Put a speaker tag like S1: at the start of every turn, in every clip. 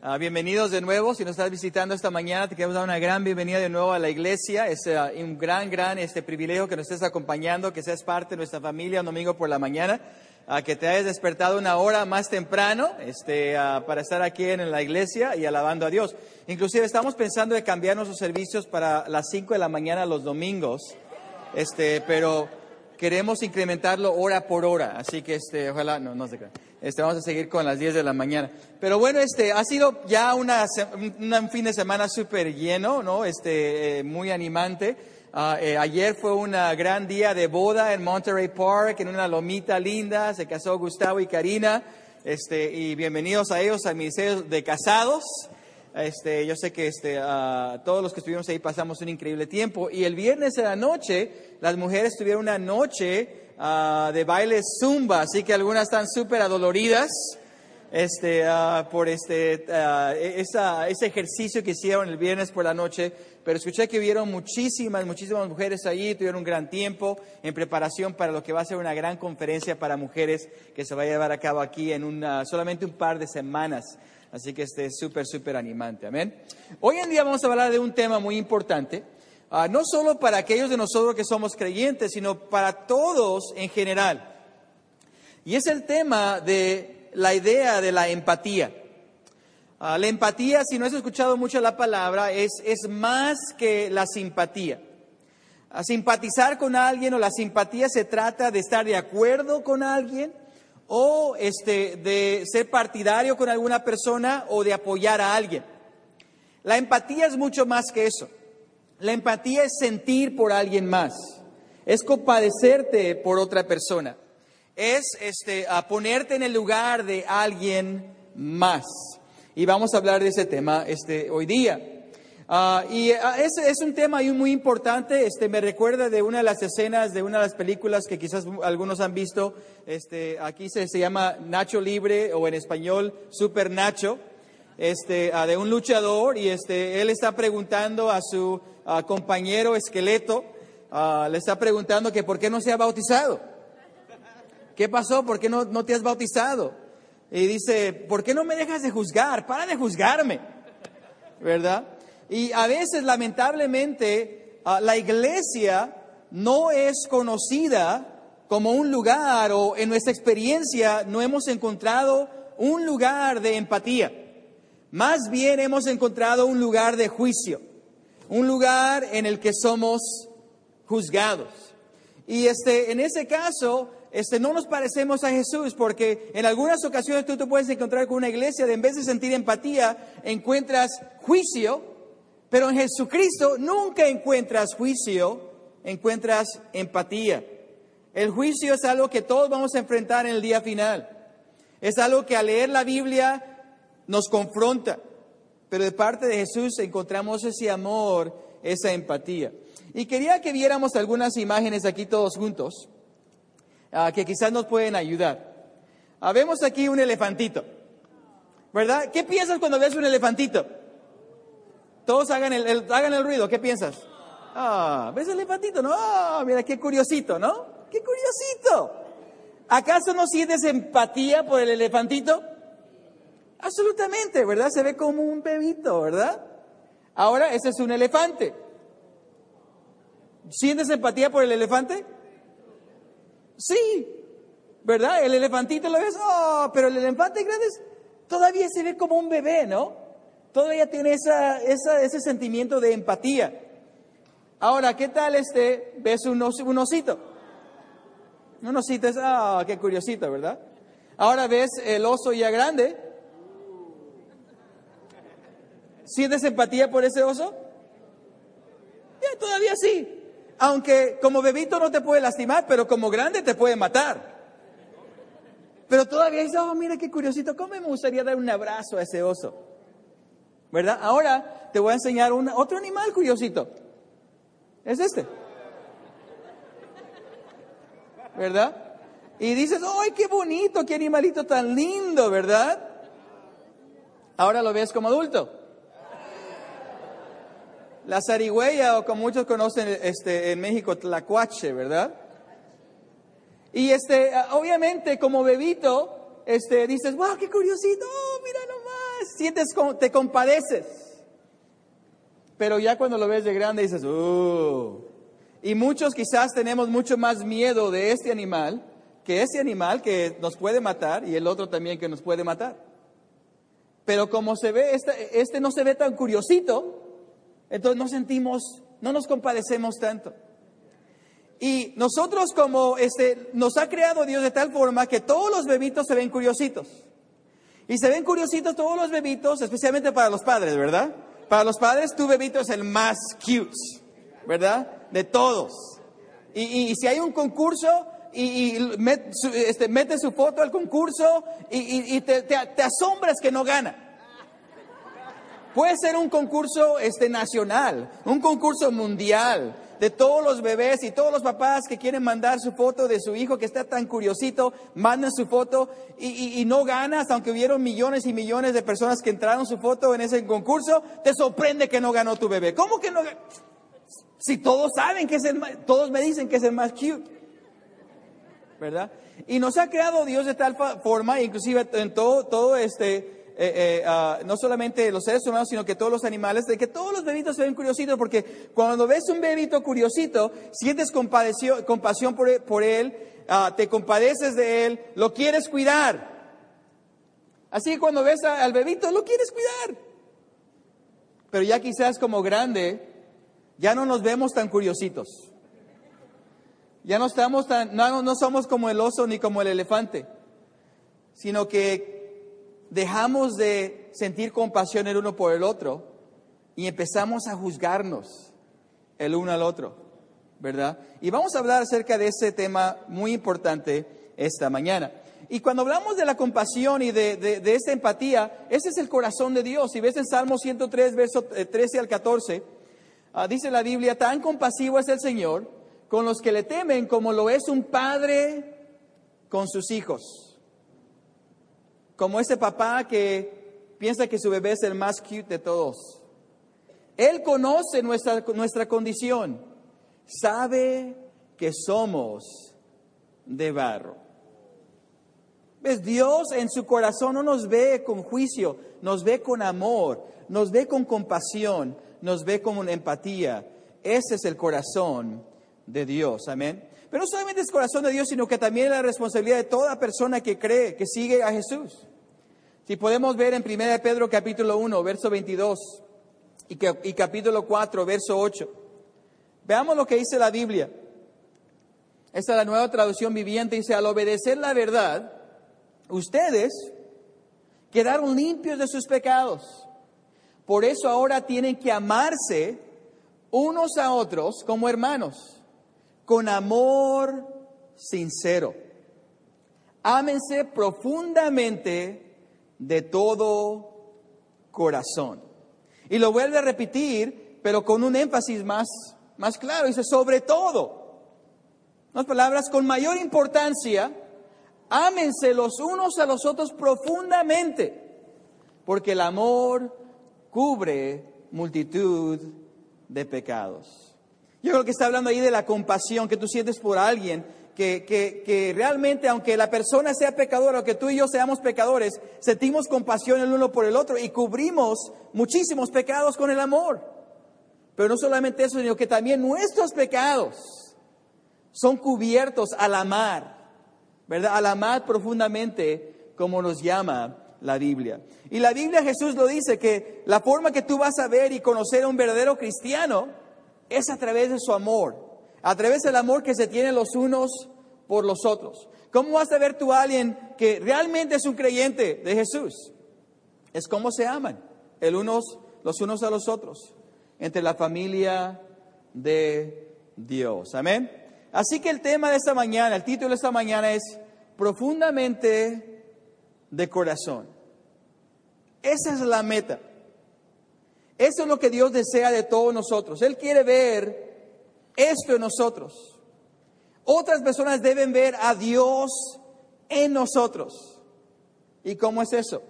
S1: Ah, bienvenidos de nuevo. Si nos estás visitando esta mañana, te queremos dar una gran bienvenida de nuevo a la iglesia. Es ah, un gran, gran este privilegio que nos estés acompañando, que seas parte de nuestra familia un domingo por la mañana, ah, que te hayas despertado una hora más temprano este, para estar aquí en la iglesia y alabando a Dios. Inclusive estamos pensando de cambiar nuestros servicios para las 5 de la mañana los domingos, este, pero queremos incrementarlo hora por hora. Así que este, ojalá, no, no se crean. Este, vamos a seguir con las 10 de la mañana. Pero bueno, este, ha sido ya una, un fin de semana súper lleno, ¿no? Este, eh, muy animante. Eh, ayer fue un gran día de boda en Monterey Park, en una lomita linda. Se casó Gustavo y Karina. Este, y bienvenidos a ellos al Ministerio de Casados. Este, yo sé que este, ah, todos los que estuvimos ahí pasamos un increíble tiempo. Y el viernes de la noche, las mujeres tuvieron una noche Ah, de baile zumba, así que algunas están súper adoloridas este, uh, por este, uh, ese ejercicio que hicieron el viernes por la noche, pero escuché que hubieron muchísimas, muchísimas mujeres allí, tuvieron un gran tiempo en preparación para lo que va a ser una gran conferencia para mujeres que se va a llevar a cabo aquí en una, solamente un par de semanas. Así que este es súper, súper animante. Amén. Hoy en día vamos a hablar de un tema muy importante Ah, no solo para aquellos de nosotros que somos creyentes, sino para todos en general. Y es el tema de la idea de la empatía. Ah, la empatía, si no has escuchado mucho la palabra, es, es más que la simpatía. A simpatizar con alguien o la simpatía se trata de estar de acuerdo con alguien o este, de ser partidario con alguna persona o de apoyar a alguien. La empatía es mucho más que eso. La empatía es sentir por alguien más, es compadecerte por otra persona, es este, ponerte en el lugar de alguien más. Y vamos a hablar de ese tema este, hoy día. Ah, y ah, es, es, un tema muy importante, este, me recuerda de una de las escenas de una de las películas que quizás algunos han visto, este, aquí se, se llama Nacho Libre o en español Super Nacho, este, ah, de un luchador y este, él está preguntando a su compañero esqueleto, le está preguntando que por qué no se ha bautizado. ¿Qué pasó? ¿Por qué no, no te has bautizado? Y dice, ¿por qué no me dejas de juzgar? Para de juzgarme. ¿Verdad? Y a veces, lamentablemente, la iglesia no es conocida como un lugar o en nuestra experiencia no hemos encontrado un lugar de empatía. Más bien hemos encontrado un lugar de juicio un lugar en el que somos juzgados. Y este, en ese caso, este, no nos parecemos a Jesús, porque en algunas ocasiones tú te puedes encontrar con una iglesia de en vez de sentir empatía, encuentras juicio, pero en Jesucristo nunca encuentras juicio, encuentras empatía. El juicio es algo que todos vamos a enfrentar en el día final. Es algo que al leer la Biblia nos confronta. Pero de parte de Jesús encontramos ese amor, esa empatía. Y quería que viéramos algunas imágenes aquí todos juntos, ah, que quizás nos pueden ayudar. Ah, vemos aquí un elefantito, ¿verdad? ¿Qué piensas cuando ves un elefantito? Todos hagan el, hagan el ruido, ¿qué piensas? Ah, ¿ves el elefantito? No, ah, mira qué curiosito, ¿no? ¡Qué curiosito! ¿Acaso no sientes empatía por el elefantito? Absolutamente, ¿verdad? Se ve como un bebito, ¿verdad? Ahora, ese es un elefante. ¿Sientes empatía por el elefante? Sí, ¿verdad? El elefantito lo ves, oh, pero el elefante grande todavía se ve como un bebé, ¿no? Todavía tiene esa, ese sentimiento de empatía. Ahora, ¿qué tal este? ¿Ves un, un osito? Un osito es, ah, qué curiosito, ¿verdad? Ahora ves el oso ya grande. ¿Sientes empatía por ese oso? Ya, todavía sí. Aunque como bebito no te puede lastimar, pero como grande te puede matar. Pero todavía dice, oh, mira qué curiosito, ¿cómo me gustaría dar un abrazo a ese oso? ¿Verdad? Ahora te voy a enseñar otro animal curiosito. Es este. ¿Verdad? Y dices, ¡ay, qué bonito, qué animalito tan lindo, ¿verdad? Ahora lo ves como adulto. La zarigüeya, o como muchos conocen este, en México, tlacuache, ¿verdad? Y este, obviamente, como bebito, este, dices, wow, qué curiosito, mira nomás, sientes como, te compadeces. Pero ya cuando lo ves de grande dices, uh. Y muchos quizás tenemos mucho más miedo de este animal que ese animal que nos puede matar y el otro también que nos puede matar. Pero como se ve, este, este no se ve tan curiosito, entonces no sentimos, no nos compadecemos tanto. Y nosotros como este, nos ha creado Dios de tal forma que todos los bebitos se ven curiositos. Y se ven curiositos todos los bebitos, especialmente para los padres, ¿verdad? Para los padres tu bebito es el más cute, ¿verdad? De todos. Y, si hay un concurso y, este, mete su foto al concurso y, te, te asombras que no gana. Puede ser un concurso este, nacional, un concurso mundial, de todos los bebés y todos los papás que quieren mandar su foto de su hijo que está tan curiosito, mandan su foto y, no ganas, aunque hubieron millones y millones de personas que entraron su foto en ese concurso, te sorprende que no ganó tu bebé. ¿Cómo que no? Si todos saben que es el más, todos me dicen que es el más cute. ¿Verdad? Y nos ha creado Dios de tal forma, inclusive en todo, todo este, eh, eh, ah, no solamente los seres humanos, sino que todos los animales, de que todos los bebitos se ven curiositos, porque cuando ves un bebito curiosito, sientes compasión por, él, ah, te compadeces de él, lo quieres cuidar. Así que cuando ves al bebito, lo quieres cuidar. Pero ya quizás como grande, ya no nos vemos tan curiositos. Ya no estamos tan, no, no somos como el oso ni como el elefante, sino que dejamos de sentir compasión el uno por el otro y empezamos a juzgarnos el uno al otro, ¿verdad? Y vamos a hablar acerca de ese tema muy importante esta mañana. Y cuando hablamos de la compasión y de, de, esta empatía, ese es el corazón de Dios. Si ves en Salmo 103, verso 13 eh, al 14, ah, dice la Biblia, tan compasivo es el Señor con los que le temen como lo es un padre con sus hijos como ese papá que piensa que su bebé es el más cute de todos. Él conoce nuestra, nuestra condición, sabe que somos de barro. ¿Ves? Dios en su corazón no nos ve con juicio, nos ve con amor, nos ve con compasión, nos ve con empatía. Ese es el corazón de Dios, amén. Pero no solamente es corazón de Dios, sino que también es la responsabilidad de toda persona que cree, que sigue a Jesús. Si podemos ver en 1 Pedro capítulo 1, verso 22 y, y capítulo 4, verso 8. Veamos lo que dice la Biblia. Esta es la nueva traducción viviente. Dice, al obedecer la verdad, ustedes quedaron limpios de sus pecados. Por eso ahora tienen que amarse unos a otros como hermanos, con amor sincero. Ámense profundamente de todo corazón. Y lo vuelve a repetir, pero con un énfasis más, más claro. Dice, sobre todo. Las palabras con mayor importancia, ámense los unos a los otros profundamente, porque el amor cubre multitud de pecados. Yo creo que está hablando ahí de la compasión que tú sientes por alguien que, realmente, aunque la persona sea pecadora, o que tú y yo seamos pecadores, sentimos compasión el uno por el otro y cubrimos muchísimos pecados con el amor. Pero no solamente eso, sino que también nuestros pecados son cubiertos al amar, ¿verdad? Al amar profundamente, como nos llama la Biblia. Y la Biblia Jesús lo dice, que la forma que tú vas a ver y conocer a un verdadero cristiano es a través de su amor a través del amor que se tiene los unos por los otros. ¿Cómo vas a ver tú a alguien que realmente es un creyente de Jesús? Es cómo se aman el unos, los unos a los otros, entre la familia de Dios. Amén. Así que el tema de esta mañana, el título de esta mañana es profundamente de corazón. Esa es la meta. Eso es lo que Dios desea de todos nosotros. Él quiere ver esto en nosotros. Otras personas deben ver a Dios en nosotros. ¿Y cómo es eso?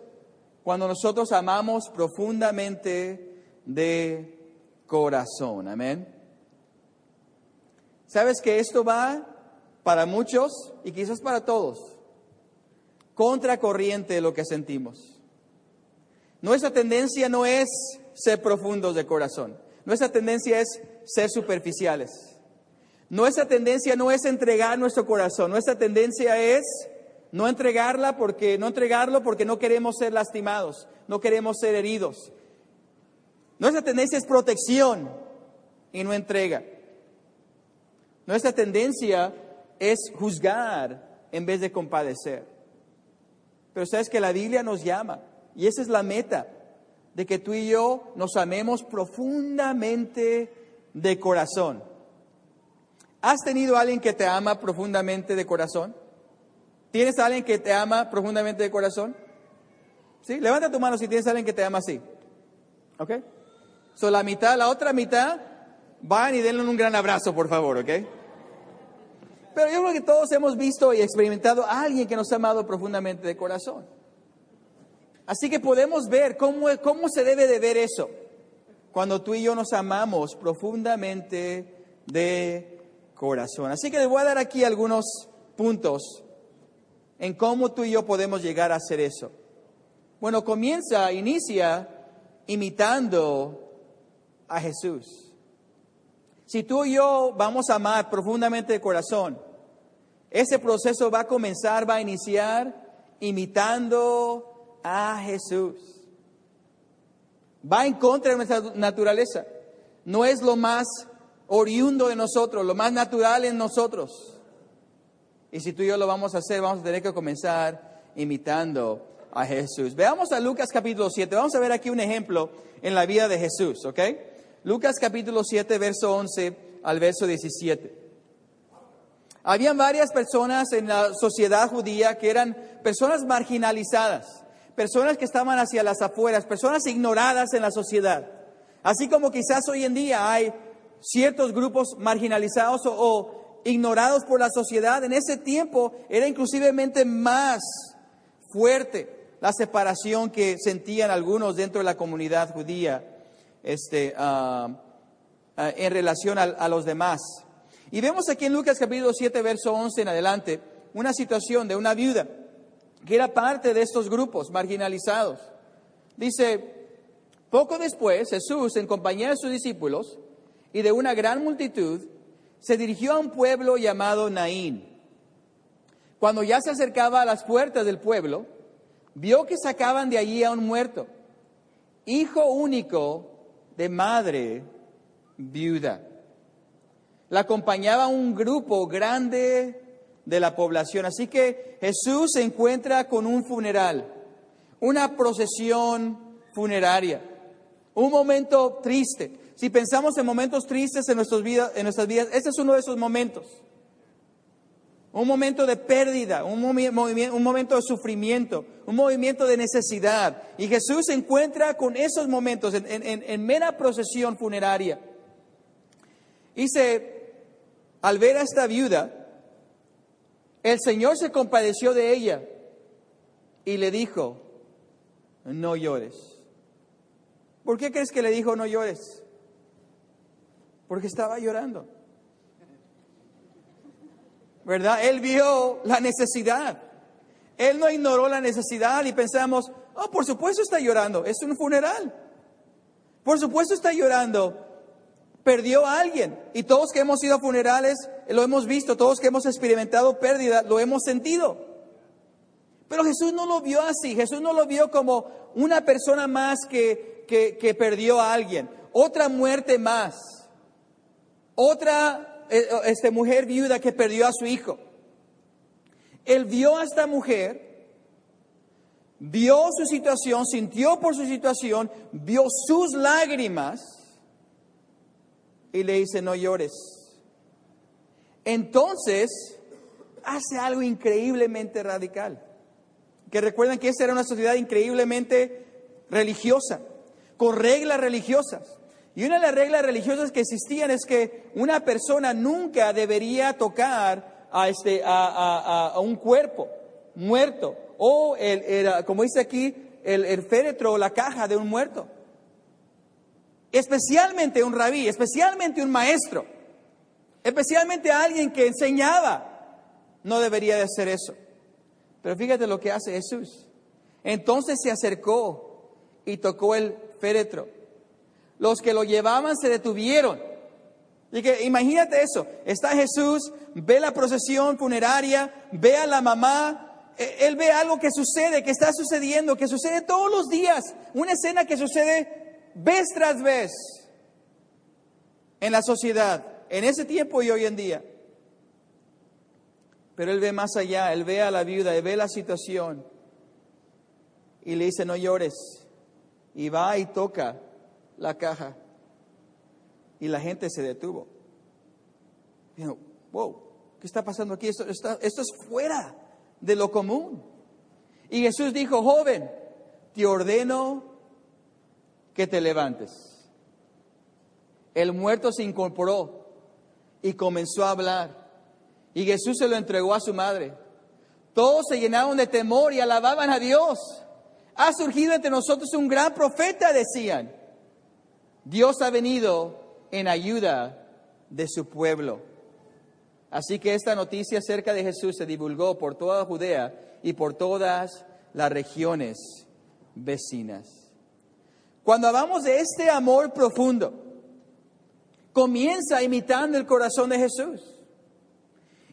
S1: Cuando nosotros amamos profundamente de corazón. Amén. ¿Sabes que esto va para muchos y quizás para todos? Contracorriente de lo que sentimos. Nuestra tendencia no es ser profundos de corazón. Nuestra tendencia es ser superficiales. Nuestra tendencia no es entregar nuestro corazón. Nuestra tendencia es no entregarla porque no entregarlo porque no queremos ser lastimados, no queremos ser heridos. Nuestra tendencia es protección y no entrega. Nuestra tendencia es juzgar en vez de compadecer. Pero sabes que la Biblia nos llama y esa es la meta, de que tú y yo nos amemos profundamente de corazón. ¿Has tenido alguien que te ama profundamente de corazón? ¿Tienes alguien que te ama profundamente de corazón? ¿Sí? Levanta tu mano si tienes alguien que te ama así. ¿Ok? So, la mitad, la otra mitad, van y denle un gran abrazo, por favor, ¿ok? Pero yo creo que todos hemos visto y experimentado a alguien que nos ha amado profundamente de corazón. Así que podemos ver cómo, cómo se debe de ver eso cuando tú y yo nos amamos profundamente de corazón. Así que les voy a dar aquí algunos puntos en cómo tú y yo podemos llegar a hacer eso. Bueno, comienza, inicia imitando a Jesús. Si tú y yo vamos a amar profundamente de corazón, ese proceso va a comenzar, va a iniciar imitando a Jesús. Va en contra de nuestra naturaleza. No es lo más oriundo de nosotros, lo más natural en nosotros. Y si tú y yo lo vamos a hacer, vamos a tener que comenzar imitando a Jesús. Veamos a Lucas capítulo 7. Vamos a ver aquí un ejemplo en la vida de Jesús, ¿ok? Lucas capítulo 7, verso 11 al verso 17. Habían varias personas en la sociedad judía que eran personas marginalizadas personas que estaban hacia las afueras, personas ignoradas en la sociedad. Así como quizás hoy en día hay ciertos grupos marginalizados o, ignorados por la sociedad, en ese tiempo era inclusivemente más fuerte la separación que sentían algunos dentro de la comunidad judía este, ah, ah, en relación a, a los demás. Y vemos aquí en Lucas capítulo 7, verso 11 en adelante, una situación de una viuda que era parte de estos grupos marginalizados. Dice, poco después Jesús, en compañía de sus discípulos y de una gran multitud, se dirigió a un pueblo llamado Naín. Cuando ya se acercaba a las puertas del pueblo, vio que sacaban de allí a un muerto, hijo único de madre viuda. La acompañaba un grupo grande de la población. Así que Jesús se encuentra con un funeral, una procesión funeraria, un momento triste. Si pensamos en momentos tristes en, nuestras vidas, en nuestras vidas, este es uno de esos momentos. Un momento de pérdida, un, un momento de sufrimiento, un movimiento de necesidad. Y Jesús se encuentra con esos momentos en, mera procesión funeraria. Dice, al ver a esta viuda, el Señor se compadeció de ella y le dijo, no llores. ¿Por qué crees que le dijo no llores? Porque estaba llorando. ¿Verdad? Él vio la necesidad. Él no ignoró la necesidad y pensamos, oh, por supuesto está llorando, es un funeral. Por supuesto está llorando, perdió a alguien. Y todos que hemos ido a funerales lo hemos visto, todos que hemos experimentado pérdida lo hemos sentido. Pero Jesús no lo vio así, Jesús no lo vio como una persona más que, que, perdió a alguien, otra muerte más, otra eh, este, mujer viuda que perdió a su hijo. Él vio a esta mujer, vio su situación, sintió por su situación, vio sus lágrimas y le dice, no llores. Entonces, hace algo increíblemente radical. Que recuerden que esa era una sociedad increíblemente religiosa, con reglas religiosas. Y una de las reglas religiosas que existían es que una persona nunca debería tocar a, este, a, un cuerpo muerto o, el, como dice aquí, el, el féretro o la caja de un muerto especialmente un rabí, especialmente un maestro, especialmente alguien que enseñaba, no debería de hacer eso. Pero fíjate lo que hace Jesús. Entonces se acercó y tocó el féretro. Los que lo llevaban se detuvieron. Y que imagínate eso, está Jesús, ve la procesión funeraria, ve a la mamá, e, él ve algo que sucede, que está sucediendo, que sucede todos los días, una escena que sucede vez tras vez en la sociedad, en ese tiempo y hoy en día. Pero él ve más allá, él ve a la viuda, él ve la situación y le dice, no llores. Y va y toca la caja. Y la gente se detuvo. Dijo, wow, ¿qué está pasando aquí? Esto, esto es fuera de lo común. Y Jesús dijo, joven, te ordeno que te levantes. El muerto se incorporó y comenzó a hablar. Y Jesús se lo entregó a su madre. Todos se llenaron de temor y alababan a Dios. Ha surgido entre nosotros un gran profeta, decían. Dios ha venido en ayuda de su pueblo. Así que esta noticia acerca de Jesús se divulgó por toda Judea y por todas las regiones vecinas. Cuando hablamos de este amor profundo, comienza imitando el corazón de Jesús.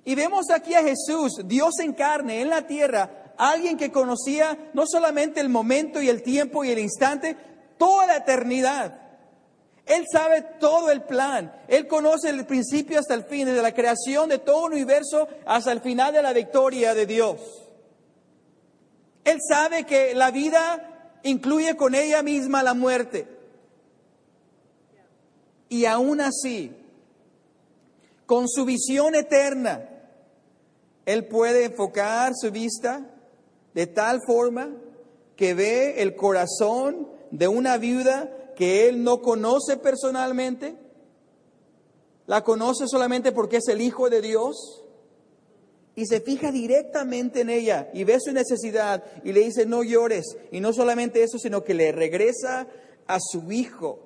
S1: Y vemos aquí a Jesús, Dios en carne, en la tierra, alguien que conocía no solamente el momento y el tiempo y el instante, toda la eternidad. Él sabe todo el plan. Él conoce el principio hasta el fin, desde la creación de todo el universo hasta el final de la victoria de Dios. Él sabe que la vida incluye con ella misma la muerte. Y aún así, con su visión eterna, él puede enfocar su vista de tal forma que ve el corazón de una viuda que él no conoce personalmente, la conoce solamente porque es el Hijo de Dios, y se fija directamente en ella y ve su necesidad y le dice, no llores. Y no solamente eso, sino que le regresa a su hijo.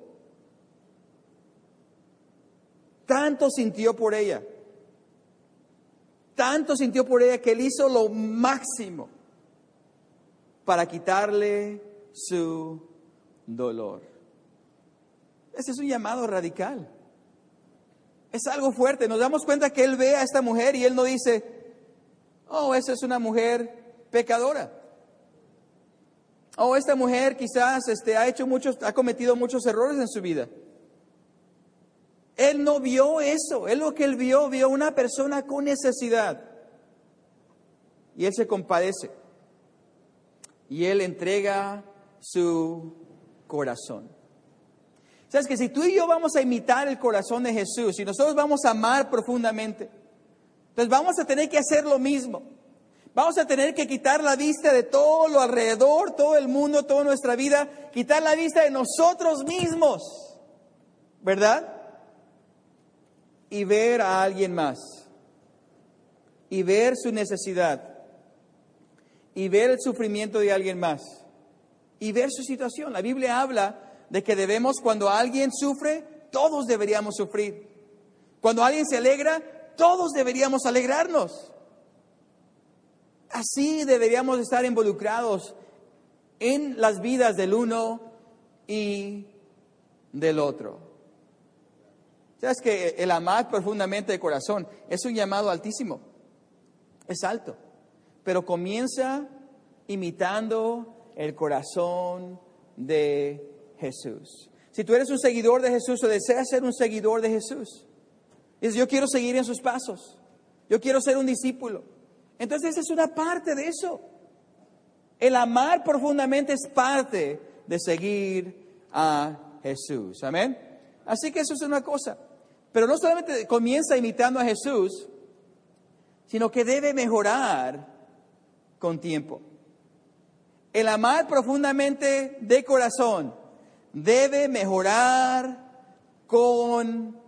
S1: Tanto sintió por ella tanto sintió por ella que él hizo lo máximo para quitarle su dolor. Ese es un llamado radical. Es algo fuerte. Nos damos cuenta que él ve a esta mujer y él no dice, oh, esa es una mujer pecadora. Oh, esta mujer quizás este, ha hecho muchos, ha cometido muchos errores en su vida. Él no vio eso. Él lo que él vio, vio una persona con necesidad. Y él se compadece. Y él entrega su corazón. Sabes que si tú y yo vamos a imitar el corazón de Jesús, y nosotros vamos a amar profundamente, entonces vamos a tener que hacer lo mismo. Vamos a tener que quitar la vista de todo lo alrededor, todo el mundo, toda nuestra vida, quitar la vista de nosotros mismos, ¿verdad? y ver a alguien más y ver su necesidad y ver el sufrimiento de alguien más y ver su situación. La Biblia habla de que debemos, cuando alguien sufre, todos deberíamos sufrir. Cuando alguien se alegra, todos deberíamos alegrarnos. Así deberíamos estar involucrados en las vidas del uno y del otro. Sabes que el amar profundamente de corazón es un llamado altísimo, es alto, pero comienza imitando el corazón de Jesús. Si tú eres un seguidor de Jesús o deseas ser un seguidor de Jesús, dices, yo quiero seguir en sus pasos, yo quiero ser un discípulo. Entonces esa es una parte de eso. El amar profundamente es parte de seguir a Jesús. Amén. Así que eso es una cosa. Pero no solamente comienza imitando a Jesús, sino que debe mejorar con tiempo. El amar profundamente de corazón debe mejorar con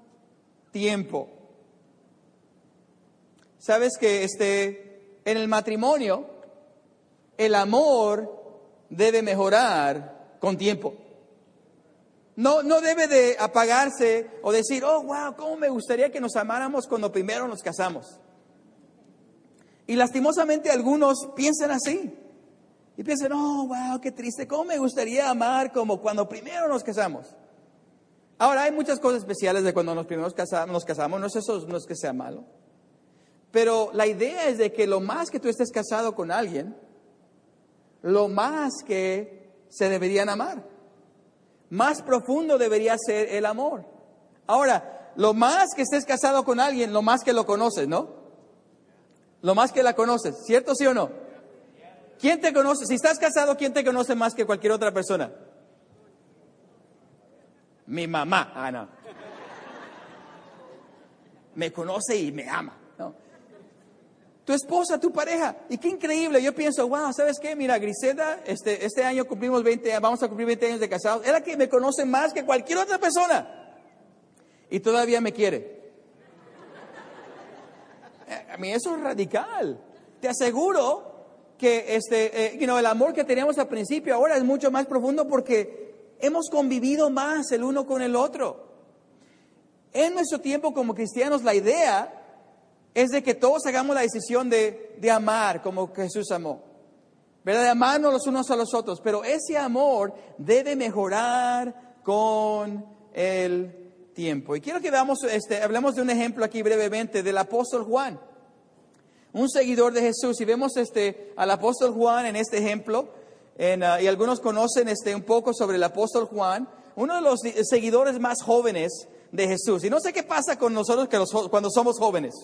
S1: tiempo. Sabes que este, en el matrimonio el amor debe mejorar con tiempo. No, no debe de apagarse o decir, oh, wow, cómo me gustaría que nos amáramos cuando primero nos casamos. Y lastimosamente algunos piensan así. Y piensan, no, wow, qué triste, ¿cómo me gustaría amar como cuando primero nos casamos? Ahora, hay muchas cosas especiales de cuando nos primeros casamos, nos casamos, no es eso, no es que sea malo. Pero la idea es de que lo más que tú estés casado con alguien, lo más que se deberían amar. Más profundo debería ser el amor. Ahora, lo más que estés casado con alguien, lo más que lo conoces, ¿no? Lo más que la conoces, ¿cierto sí o no? ¿Quién te conoce? Si estás casado, ¿quién te conoce más que cualquier otra persona? Mi mamá. Ah, no. Me conoce y me ama. Tu esposa, tu pareja. Y qué increíble. Yo pienso, wow, ¿sabes qué? Mira, Griselda, este, este año cumplimos 20, vamos a cumplir 20 años de casados. Es la que me conoce más que cualquier otra persona. Y todavía me quiere. Eh, a mí eso es radical. Te aseguro que este, eh, el amor que teníamos al principio ahora es mucho más profundo porque hemos convivido más el uno con el otro. En nuestro tiempo como cristianos la idea es de que todos hagamos la decisión de, de amar como Jesús amó. ¿Verdad? De amarnos los unos a los otros. Pero ese amor debe mejorar con el tiempo. Y quiero que veamos, este, hablemos de un ejemplo aquí brevemente del apóstol Juan un seguidor de Jesús. Y vemos este, al apóstol Juan en este ejemplo, ah, y algunos conocen este, un poco sobre el apóstol Juan, uno de los seguidores más jóvenes de Jesús. Y no sé qué pasa con nosotros que cuando somos jóvenes.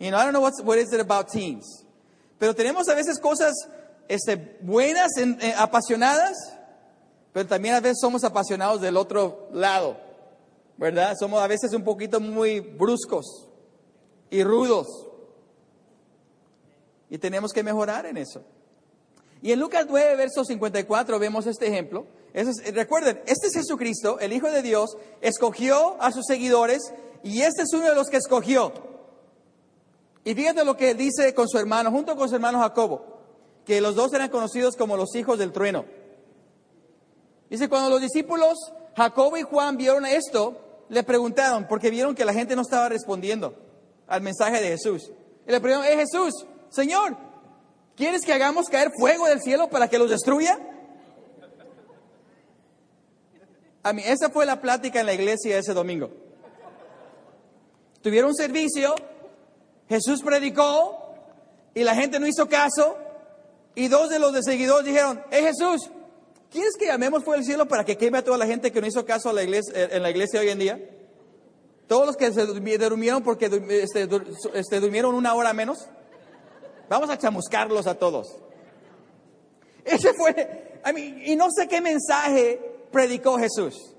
S1: You know, I don't know what is it about teens. Pero tenemos a veces cosas este, buenas, eh, apasionadas, pero también a veces somos apasionados del otro lado, ¿verdad? Somos a veces un poquito muy bruscos y rudos. Y tenemos que mejorar en eso. Y en Lucas 9, verso 54 vemos este ejemplo. recuerden, este es Jesucristo, el Hijo de Dios, escogió a sus seguidores y este es uno de los que escogió. Y fíjate lo que dice con su hermano, junto con su hermano Jacobo, que los dos eran conocidos como los hijos del trueno. Dice, cuando los discípulos Jacobo y Juan vieron esto, le preguntaron, porque vieron que la gente no estaba respondiendo al mensaje de Jesús. Y le preguntaron, ¿es Jesús? Señor, ¿quieres que hagamos caer fuego del cielo para que los destruya? A mí, esa fue la plática en la iglesia ese domingo. Tuvieron un servicio, Jesús predicó y la gente no hizo caso y dos de los de seguidores dijeron, eh Jesús, ¿quieres que llamemos fuego del cielo para que queme a toda la gente que no hizo caso a la iglesia, en la iglesia hoy en día? Todos los que se durmieron porque este, este, durmieron una hora menos. Vamos a chamuscarlos a todos. Ese fue, y no sé qué mensaje predicó Jesús.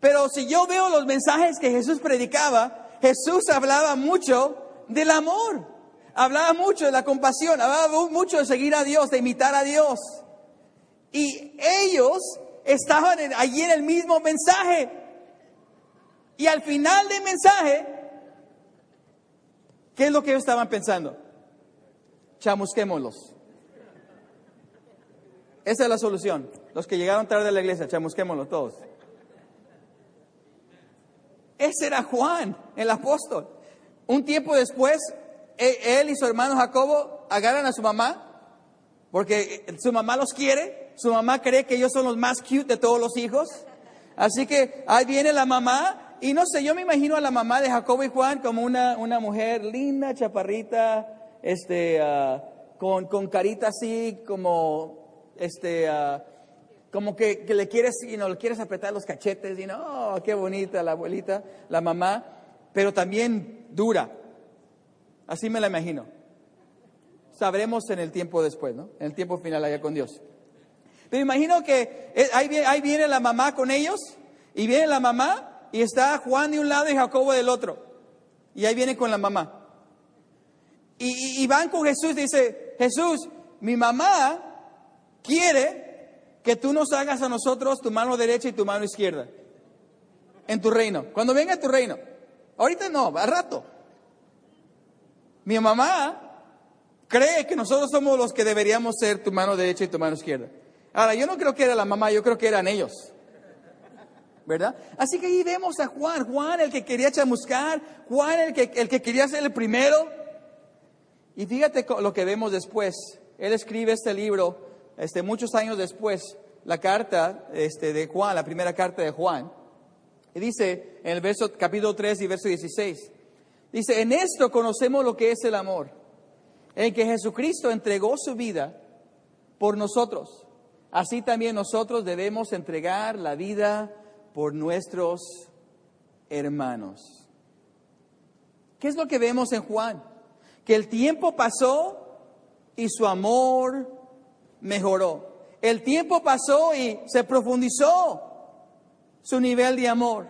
S1: Pero si yo veo los mensajes que Jesús predicaba, Jesús hablaba mucho del amor, hablaba mucho de la compasión, hablaba mucho de seguir a Dios, de imitar a Dios. Y ellos estaban allí en el mismo mensaje. Y al final del mensaje, ¿qué es lo que ellos estaban pensando? Chamusquémoslos. Esa es la solución. Los que llegaron tarde a la iglesia, chamusquémoslos todos. Ese era Juan, el apóstol. Un tiempo después, e, él y su hermano Jacobo agarran a su mamá, porque su mamá los quiere, su mamá cree que ellos son los más cute de todos los hijos. Así que ahí viene la mamá, y no sé, yo me imagino a la mamá de Jacobo y Juan como una, una mujer linda, chaparrita, este, ah, con, con, carita así como, este, uh, como que, que, le quieres, y no le quieres apretar los cachetes y no, oh, qué bonita la abuelita, la mamá, pero también dura. Así me la imagino. Sabremos en el tiempo después, ¿no? En el tiempo final allá con Dios. Pero imagino que eh, ahí ahí viene la mamá con ellos, y viene la mamá, y está Juan de un lado y Jacobo del otro. Y ahí viene con la mamá. Y, van con Jesús y dice, Jesús, mi mamá quiere que tú nos hagas a nosotros tu mano derecha y tu mano izquierda en tu reino. Cuando venga tu reino. Ahorita no, al rato. Mi mamá cree que nosotros somos los que deberíamos ser tu mano derecha y tu mano izquierda. Ahora, yo no creo que era la mamá, yo creo que eran ellos. ¿Verdad? Así que ahí vemos a Juan, Juan el que quería chamuscar, Juan el que, el que quería ser el primero, y fíjate lo que vemos después. Él escribe este libro este, muchos años después, la carta este, de Juan, la primera carta de Juan, y dice en el verso, capítulo 3 y verso 16, dice, en esto conocemos lo que es el amor, en que Jesucristo entregó su vida por nosotros. Así también nosotros debemos entregar la vida por nuestros hermanos. ¿Qué es lo que vemos en Juan? Que el tiempo pasó y su amor mejoró. El tiempo pasó y se profundizó su nivel de amor.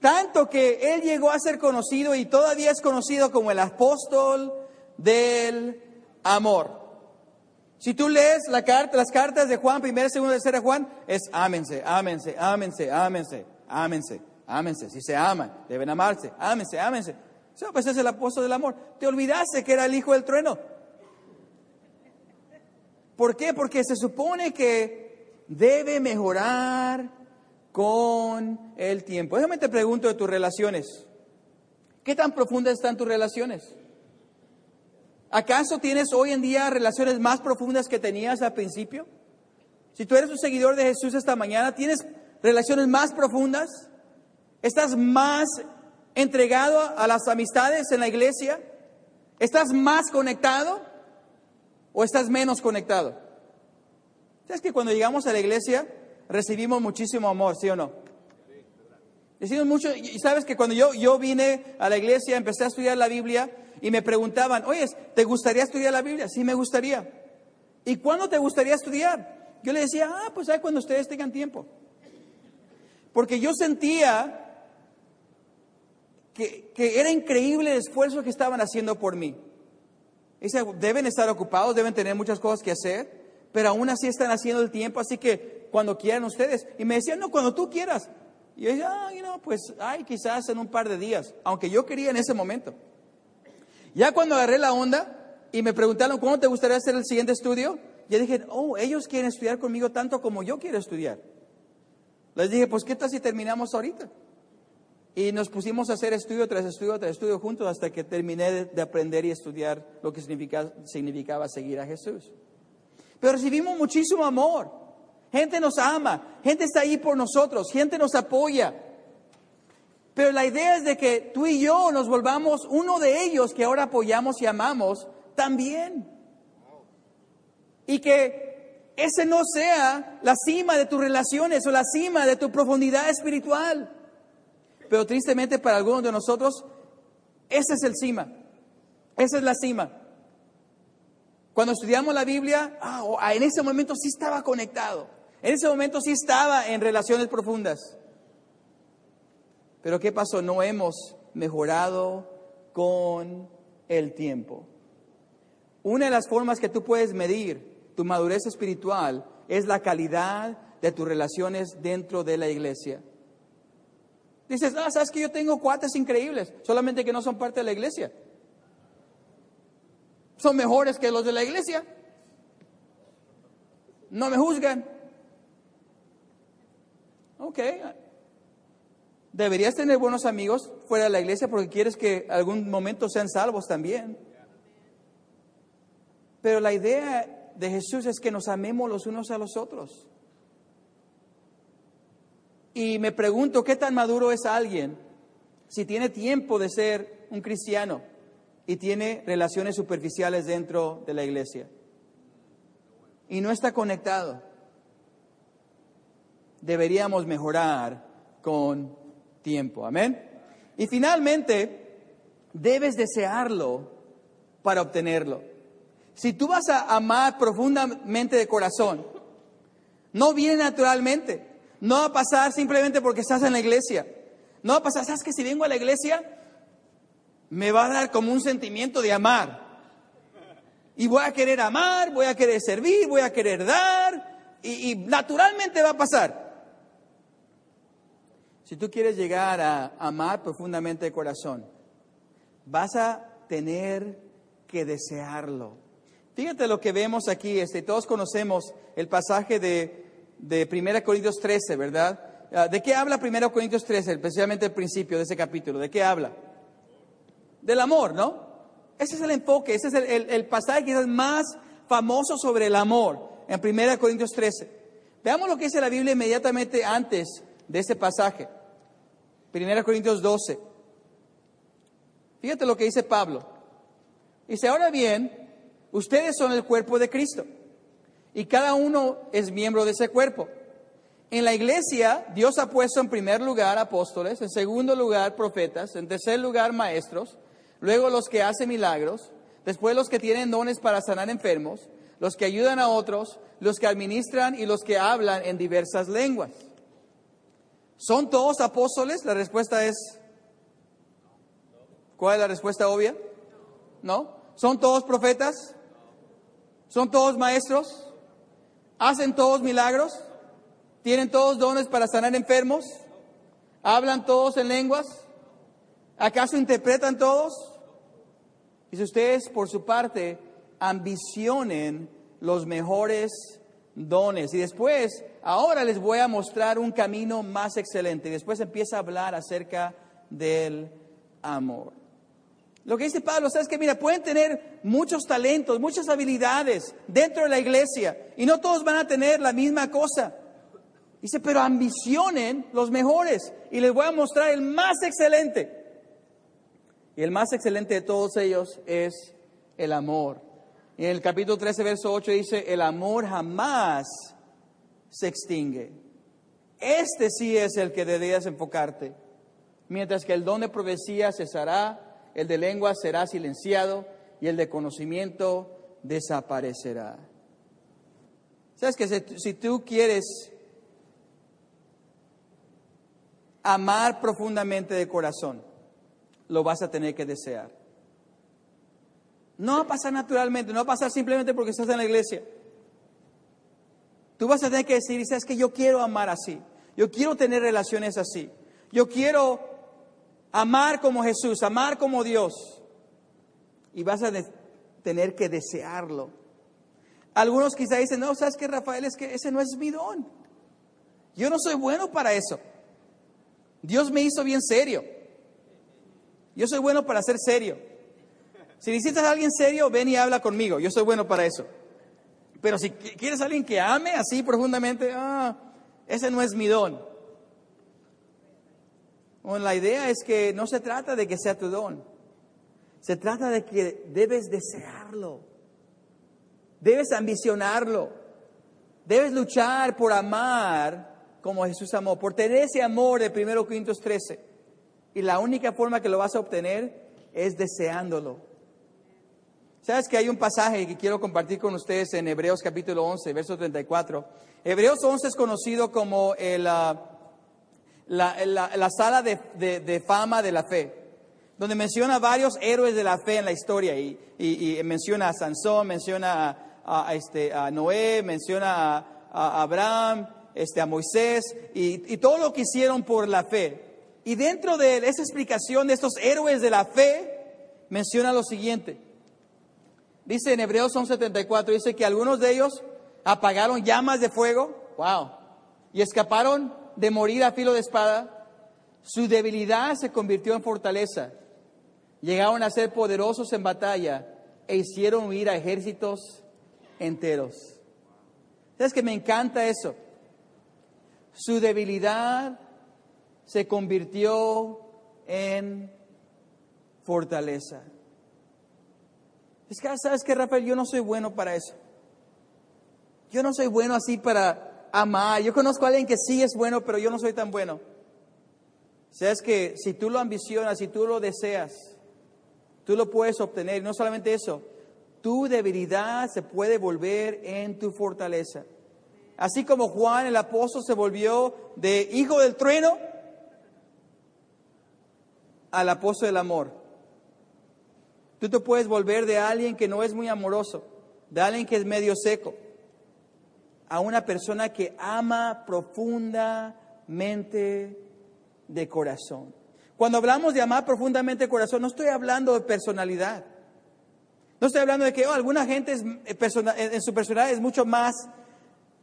S1: Tanto que él llegó a ser conocido y todavía es conocido como el apóstol del amor. Si tú lees la carta, las cartas de Juan, primera, segunda, tercera Juan, es ámense, ámense, ámense, ámense, ámense, ámense. Si se aman, deben amarse, ámense, ámense. Eso pues es el apóstol del amor. Te olvidaste que era el hijo del trueno. ¿Por qué? Porque se supone que debe mejorar con el tiempo. Déjame te pregunto de tus relaciones. ¿Qué tan profundas están tus relaciones? ¿Acaso tienes hoy en día relaciones más profundas que tenías al principio? Si tú eres un seguidor de Jesús esta mañana, ¿tienes relaciones más profundas? ¿Estás más entregado a las amistades en la iglesia? ¿Estás más conectado o estás menos conectado? ¿Sabes que cuando llegamos a la iglesia recibimos muchísimo amor, sí o no? Decimos mucho, y sabes que cuando yo, yo vine a la iglesia, empecé a estudiar la Biblia, y me preguntaban, oye, ¿te gustaría estudiar la Biblia? Sí, me gustaría. ¿Y cuándo te gustaría estudiar? Yo le decía, ah, pues ahí cuando ustedes tengan tiempo. Porque yo sentía que, era increíble el esfuerzo que estaban haciendo por mí. Dice, deben estar ocupados, deben tener muchas cosas que hacer, pero aún así están haciendo el tiempo, así que cuando quieran ustedes. Y me decían, no, cuando tú quieras. Y yo decía, ah, no, pues, ay, quizás en un par de días, aunque yo quería en ese momento. Ya cuando agarré la onda y me preguntaron, ¿cómo te gustaría hacer el siguiente estudio? Ya dije, oh, ellos quieren estudiar conmigo tanto como yo quiero estudiar. Les dije, pues, ¿qué tal si terminamos ahorita? Y nos pusimos a hacer estudio tras estudio tras estudio juntos hasta que terminé de aprender y estudiar lo que significaba, significaba seguir a Jesús. Pero recibimos muchísimo amor. Gente nos ama, gente está ahí por nosotros, gente nos apoya. Pero la idea es de que tú y yo nos volvamos uno de ellos que ahora apoyamos y amamos también. Y que ese no sea la cima de tus relaciones o la cima de tu profundidad espiritual. Pero tristemente para algunos de nosotros, ese es el cima. Esa es la cima. Cuando estudiamos la Biblia, ah, ah, en ese momento sí estaba conectado. En ese momento sí estaba en relaciones profundas. Pero ¿qué pasó? No hemos mejorado con el tiempo. Una de las formas que tú puedes medir tu madurez espiritual es la calidad de tus relaciones dentro de la iglesia. Dices, ah, sabes que yo tengo cuates increíbles, solamente que no son parte de la iglesia. Son mejores que los de la iglesia. No me juzgan. Ok, Deberías tener buenos amigos fuera de la iglesia porque quieres que algún momento sean salvos también. Pero la idea de Jesús es que nos amemos los unos a los otros. Y me pregunto, ¿qué tan maduro es alguien si tiene tiempo de ser un cristiano y tiene relaciones superficiales dentro de la iglesia? Y no está conectado. Deberíamos mejorar con tiempo. Amén. Y finalmente, debes desearlo para obtenerlo. Si tú vas a amar profundamente de corazón, no viene naturalmente. No va a pasar simplemente porque estás en la iglesia. No va a pasar, ¿sabes que si vengo a la iglesia? Me va a dar como un sentimiento de amar. Y voy a querer amar, voy a querer servir, voy a querer dar. Y, naturalmente va a pasar. Si tú quieres llegar a amar profundamente de corazón, vas a tener que desearlo. Fíjate lo que vemos aquí, este, todos conocemos el pasaje de, de 1 Corintios 13, ¿verdad? Ah, ¿De qué habla 1 Corintios 13, especialmente el principio de ese capítulo? ¿De qué habla? Del amor, ¿no? Ese es el enfoque, ese es el, el, el pasaje quizás más famoso sobre el amor en 1 Corintios 13. Veamos lo que dice la Biblia inmediatamente antes de este pasaje. 1 Corintios 12. Fíjate lo que dice Pablo. Dice, ahora bien, ustedes son el cuerpo de Cristo y cada uno es miembro de ese cuerpo. En la iglesia, Dios ha puesto en primer lugar apóstoles, en segundo lugar profetas, en tercer lugar maestros, luego los que hacen milagros, después los que tienen dones para sanar enfermos, los que ayudan a otros, los que administran y los que hablan en diversas lenguas. ¿Son todos apóstoles? La respuesta es... ¿Cuál es la respuesta obvia? ¿No? ¿Son todos profetas? ¿Son todos maestros? ¿Hacen todos milagros? ¿Tienen todos dones para sanar enfermos? ¿Hablan todos en lenguas? ¿Acaso interpretan todos? Y si ustedes, por su parte, ambicionen los mejores dones. Y después, ahora les voy a mostrar un camino más excelente. Y después empieza a hablar acerca del amor. Lo que dice Pablo, sabes que mira, pueden tener muchos talentos, muchas habilidades dentro de la iglesia y no todos van a tener la misma cosa. Dice, pero ambicionen los mejores y les voy a mostrar el más excelente. Y el más excelente de todos ellos es el amor. Y en el capítulo 13, verso 8 dice, el amor jamás se extingue. Este sí es el que debías enfocarte. Mientras que el don de profecía cesará, el de lengua será silenciado y el de conocimiento desaparecerá. ¿Sabes que si tú quieres amar profundamente de corazón, lo vas a tener que desear? No va a pasar naturalmente, no va a pasar simplemente porque estás en la iglesia. Tú vas a tener que decir, sabes que yo quiero amar así, yo quiero tener relaciones así, yo quiero amar como Jesús, amar como Dios. Y vas a tener que desearlo. Algunos quizá dicen, no, sabes que Rafael, es que ese no es mi don. Yo no soy bueno para eso. Dios me hizo bien serio. Yo soy bueno para ser serio. Si necesitas a alguien serio, ven y habla conmigo. Yo soy bueno para eso. Pero si quieres a alguien que ame así profundamente, ah, ese no es mi don. La idea es que no se trata de que sea tu don. Se trata de que debes desearlo. Debes ambicionarlo. Debes luchar por amar como Jesús amó, por tener ese amor de 1 Corintios 13. Y la única forma que lo vas a obtener es deseándolo. Sabes que hay un pasaje que quiero compartir con ustedes en Hebreos capítulo 11, verso 34. Hebreos 11 es conocido como la, la, sala de, fama de la fe, donde menciona varios héroes de la fe en la historia y, y, menciona a Sansón, menciona a, este, a Noé, menciona a, Abraham, este, a Moisés y, y todo lo que hicieron por la fe. Y dentro de esa explicación de estos héroes de la fe, menciona lo siguiente. Dice en Hebreos 11:74, dice que algunos de ellos apagaron llamas de fuego, wow, y escaparon de morir a filo de espada. Su debilidad se convirtió en fortaleza. Llegaron a ser poderosos en batalla e hicieron huir a ejércitos enteros. ¿Sabes que me encanta eso? Su debilidad se convirtió en fortaleza. Es que, ¿sabes qué, Rafael? Yo no soy bueno para eso. Yo no soy bueno así para amar. Yo conozco a alguien que sí es bueno, pero yo no soy tan bueno. Sabes que si tú lo ambicionas, si tú lo deseas, tú lo puedes obtener. Y no solamente eso, tu debilidad se puede volver en tu fortaleza. Así como Juan el apóstol se volvió de hijo del trueno al apóstol del amor. Tú te puedes volver de alguien que no es muy amoroso, de alguien que es medio seco, a una persona que ama profundamente de corazón. Cuando hablamos de amar profundamente de corazón, no estoy hablando de personalidad. No estoy hablando de que oh, alguna gente es, eh, en su personalidad es mucho más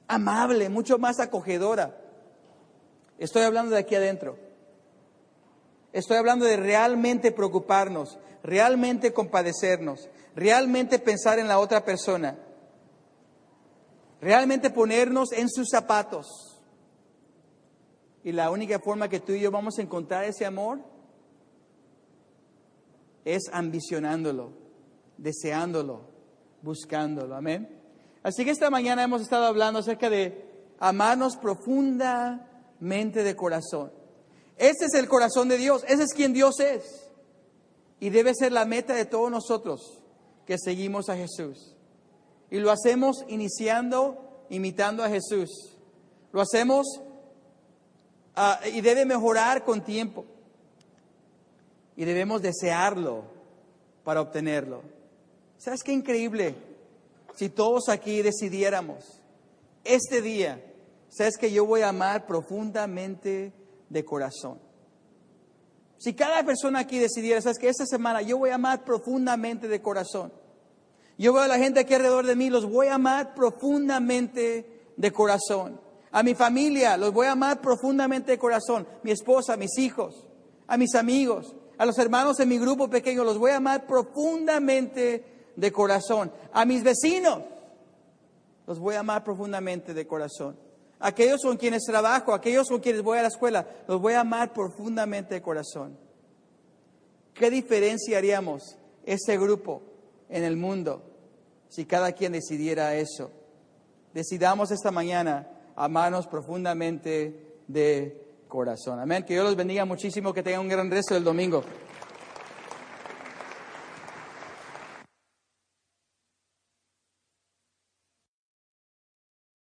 S1: amable, mucho más acogedora. Estoy hablando de aquí adentro. Estoy hablando de realmente preocuparnos, realmente compadecernos, realmente pensar en la otra persona realmente ponernos en sus zapatos. Y la única forma que tú y yo vamos a encontrar ese amor es ambicionándolo, deseándolo, buscándolo. Amén. Así que esta mañana hemos estado hablando acerca de amarnos profundamente de corazón. Ese es el corazón de Dios, ese es quien Dios es. Y debe ser la meta de todos nosotros que seguimos a Jesús. Y lo hacemos iniciando, imitando a Jesús. Lo hacemos ah, y debe mejorar con tiempo. Y debemos desearlo para obtenerlo. ¿Sabes qué increíble? Si todos aquí decidiéramos este día, sabes que yo voy a amar profundamente de corazón. Si cada persona aquí decidiera, sabes que esta semana yo voy a amar profundamente de corazón. Yo veo a la gente aquí alrededor de mí, los voy a amar profundamente de corazón. A mi familia los voy a amar profundamente de corazón. Mi esposa, mis hijos, a mis amigos, a los hermanos en mi grupo pequeño, los voy a amar profundamente de corazón. A mis vecinos, los voy a amar profundamente de corazón. Aquellos con quienes trabajo, aquellos con quienes voy a la escuela, los voy a amar profundamente de corazón. ¿Qué diferencia haríamos ese grupo en el mundo si cada quien decidiera eso? Decidamos esta mañana amarnos profundamente de corazón. Amén. Que Dios los bendiga muchísimo, que tengan un gran resto del domingo.